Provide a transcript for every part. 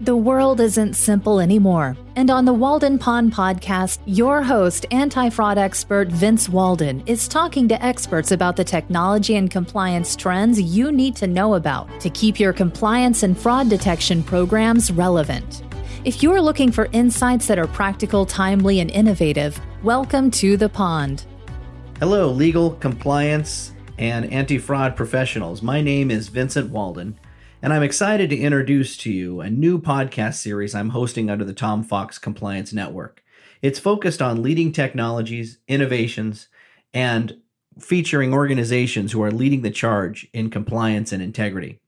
The world isn't simple anymore. And on the Walden Pond podcast, your host, anti fraud expert Vince Walden, is talking to experts about the technology and compliance trends you need to know about to keep your compliance and fraud detection programs relevant. If you're looking for insights that are practical, timely, and innovative, welcome to the pond. Hello, legal, compliance, and anti fraud professionals. My name is Vincent Walden and I'm excited to introduce to you a new podcast series I'm hosting under the Tom Fox Compliance Network. It's focused on leading technologies, innovations, and featuring organizations who are leading the charge in compliance and integrity.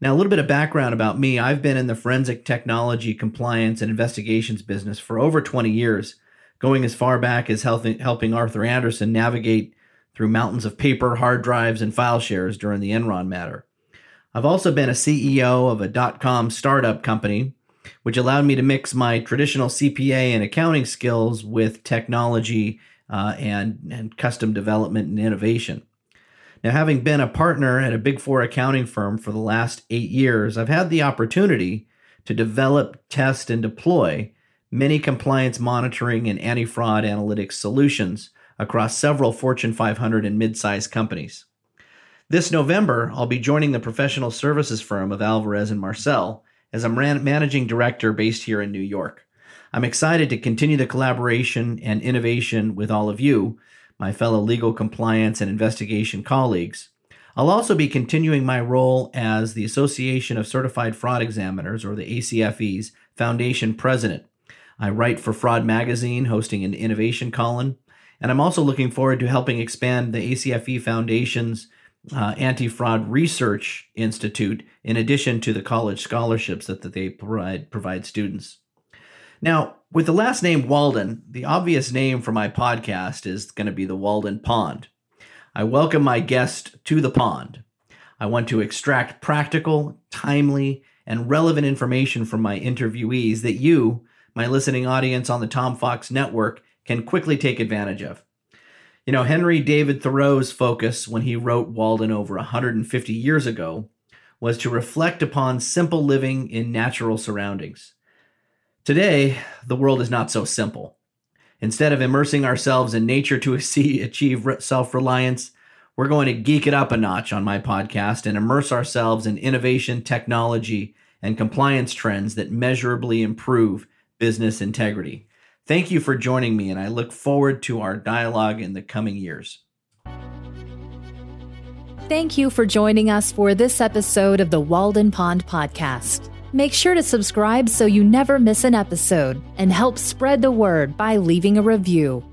Now, a little bit of background about me I've been in the forensic technology, compliance, and investigations business for over 20 years, going as far back as helping Arthur Andersen navigate through mountains of paper, hard drives, and file shares during the Enron matter. I've also been a CEO of a dot com startup company, which allowed me to mix my traditional CPA and accounting skills with technology uh, and, and custom development and innovation. Now, having been a partner at a big four accounting firm for the last eight years, I've had the opportunity to develop, test, and deploy many compliance monitoring and anti fraud analytics solutions across several Fortune 500 and mid sized companies. This November, I'll be joining the professional services firm of Alvarez and Marsal as a managing director based here in New York. I'm excited to continue the collaboration and innovation with all of you, my fellow legal compliance and investigation colleagues. I'll also be continuing my role as the Association of Certified Fraud Examiners, or the ACFE's, foundation president. I write for Fraud Magazine, hosting an innovation column, and I'm also looking forward to helping expand the ACFE Foundation's uh, Anti Fraud Research Institute, in addition to the college scholarships that, that they provide, provide students. Now, with the last name Walden, the obvious name for my podcast is going to be the Walden Pond. I welcome my guest to the pond. I want to extract practical, timely, and relevant information from my interviewees that you, my listening audience on the Tom Fox Network, can quickly take advantage of. You know, Henry David Thoreau's focus when he wrote Walden over 150 years ago was to reflect upon simple living in natural surroundings. Today, the world is not so simple. Instead of immersing ourselves in nature to achieve self reliance, we're going to geek it up a notch on my podcast and immerse ourselves in innovation, technology, and compliance trends that measurably improve business integrity. Thank you for joining me, and I look forward to our dialogue in the coming years. Thank you for joining us for this episode of the Walden Pond Podcast. Make sure to subscribe so you never miss an episode and help spread the word by leaving a review.